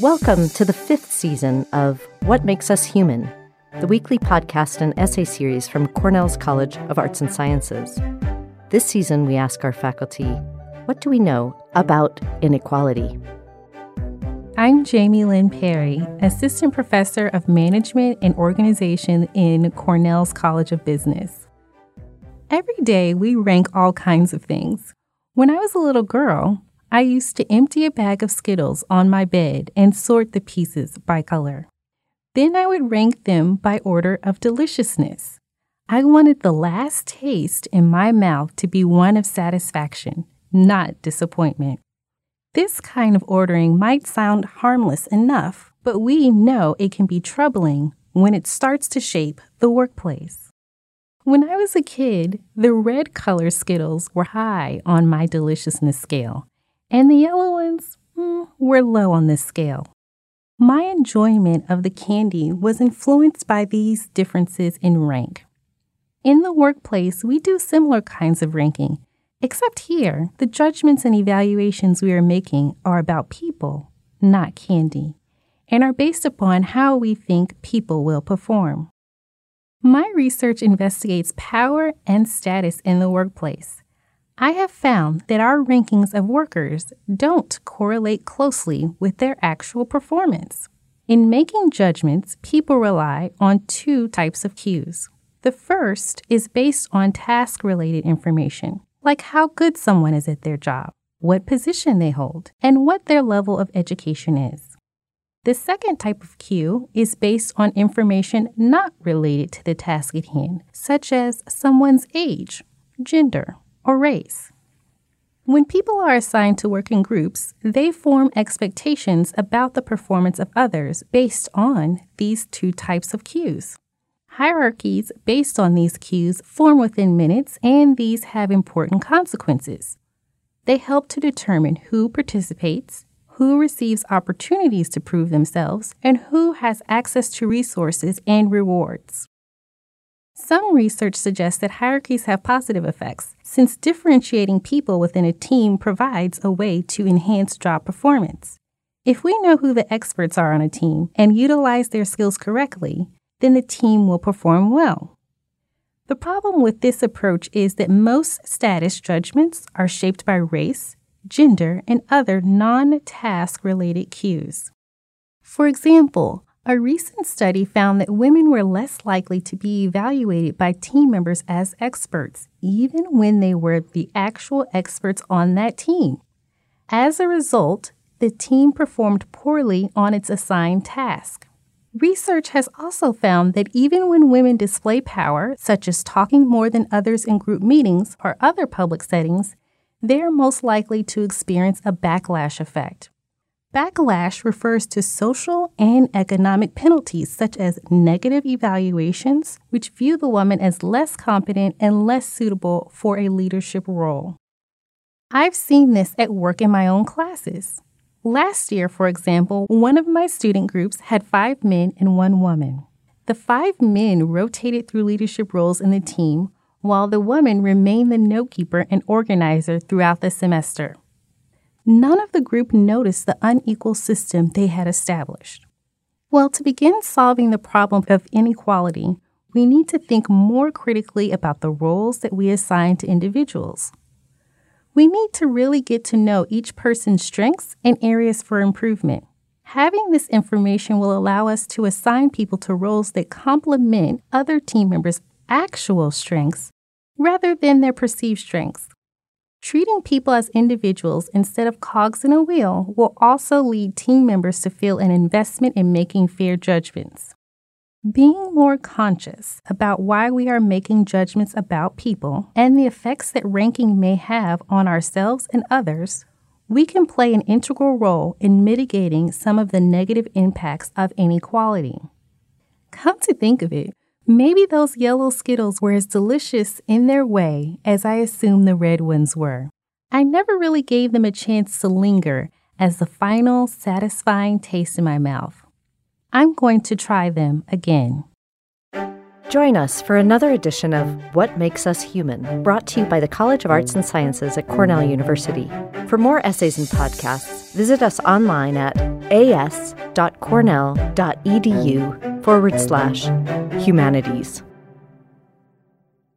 Welcome to the fifth season of What Makes Us Human, the weekly podcast and essay series from Cornell's College of Arts and Sciences. This season, we ask our faculty, What do we know about inequality? I'm Jamie Lynn Perry, Assistant Professor of Management and Organization in Cornell's College of Business. Every day, we rank all kinds of things. When I was a little girl, I used to empty a bag of Skittles on my bed and sort the pieces by color. Then I would rank them by order of deliciousness. I wanted the last taste in my mouth to be one of satisfaction, not disappointment. This kind of ordering might sound harmless enough, but we know it can be troubling when it starts to shape the workplace. When I was a kid, the red color Skittles were high on my deliciousness scale, and the yellow ones mm, were low on this scale. My enjoyment of the candy was influenced by these differences in rank. In the workplace, we do similar kinds of ranking, Except here, the judgments and evaluations we are making are about people, not candy, and are based upon how we think people will perform. My research investigates power and status in the workplace. I have found that our rankings of workers don't correlate closely with their actual performance. In making judgments, people rely on two types of cues. The first is based on task related information like how good someone is at their job, what position they hold, and what their level of education is. The second type of cue is based on information not related to the task at hand, such as someone's age, gender, or race. When people are assigned to work in groups, they form expectations about the performance of others based on these two types of cues. Hierarchies based on these cues form within minutes, and these have important consequences. They help to determine who participates, who receives opportunities to prove themselves, and who has access to resources and rewards. Some research suggests that hierarchies have positive effects, since differentiating people within a team provides a way to enhance job performance. If we know who the experts are on a team and utilize their skills correctly, then the team will perform well. The problem with this approach is that most status judgments are shaped by race, gender, and other non task related cues. For example, a recent study found that women were less likely to be evaluated by team members as experts, even when they were the actual experts on that team. As a result, the team performed poorly on its assigned task. Research has also found that even when women display power, such as talking more than others in group meetings or other public settings, they are most likely to experience a backlash effect. Backlash refers to social and economic penalties such as negative evaluations, which view the woman as less competent and less suitable for a leadership role. I've seen this at work in my own classes. Last year, for example, one of my student groups had five men and one woman. The five men rotated through leadership roles in the team, while the woman remained the notekeeper and organizer throughout the semester. None of the group noticed the unequal system they had established. Well, to begin solving the problem of inequality, we need to think more critically about the roles that we assign to individuals we need to really get to know each person's strengths and areas for improvement. Having this information will allow us to assign people to roles that complement other team members' actual strengths rather than their perceived strengths. Treating people as individuals instead of cogs in a wheel will also lead team members to feel an investment in making fair judgments. Being more conscious about why we are making judgments about people and the effects that ranking may have on ourselves and others, we can play an integral role in mitigating some of the negative impacts of inequality. Come to think of it, maybe those yellow Skittles were as delicious in their way as I assumed the red ones were. I never really gave them a chance to linger as the final satisfying taste in my mouth. I'm going to try them again. Join us for another edition of What Makes Us Human, brought to you by the College of Arts and Sciences at Cornell University. For more essays and podcasts, visit us online at as.cornell.edu forward slash humanities.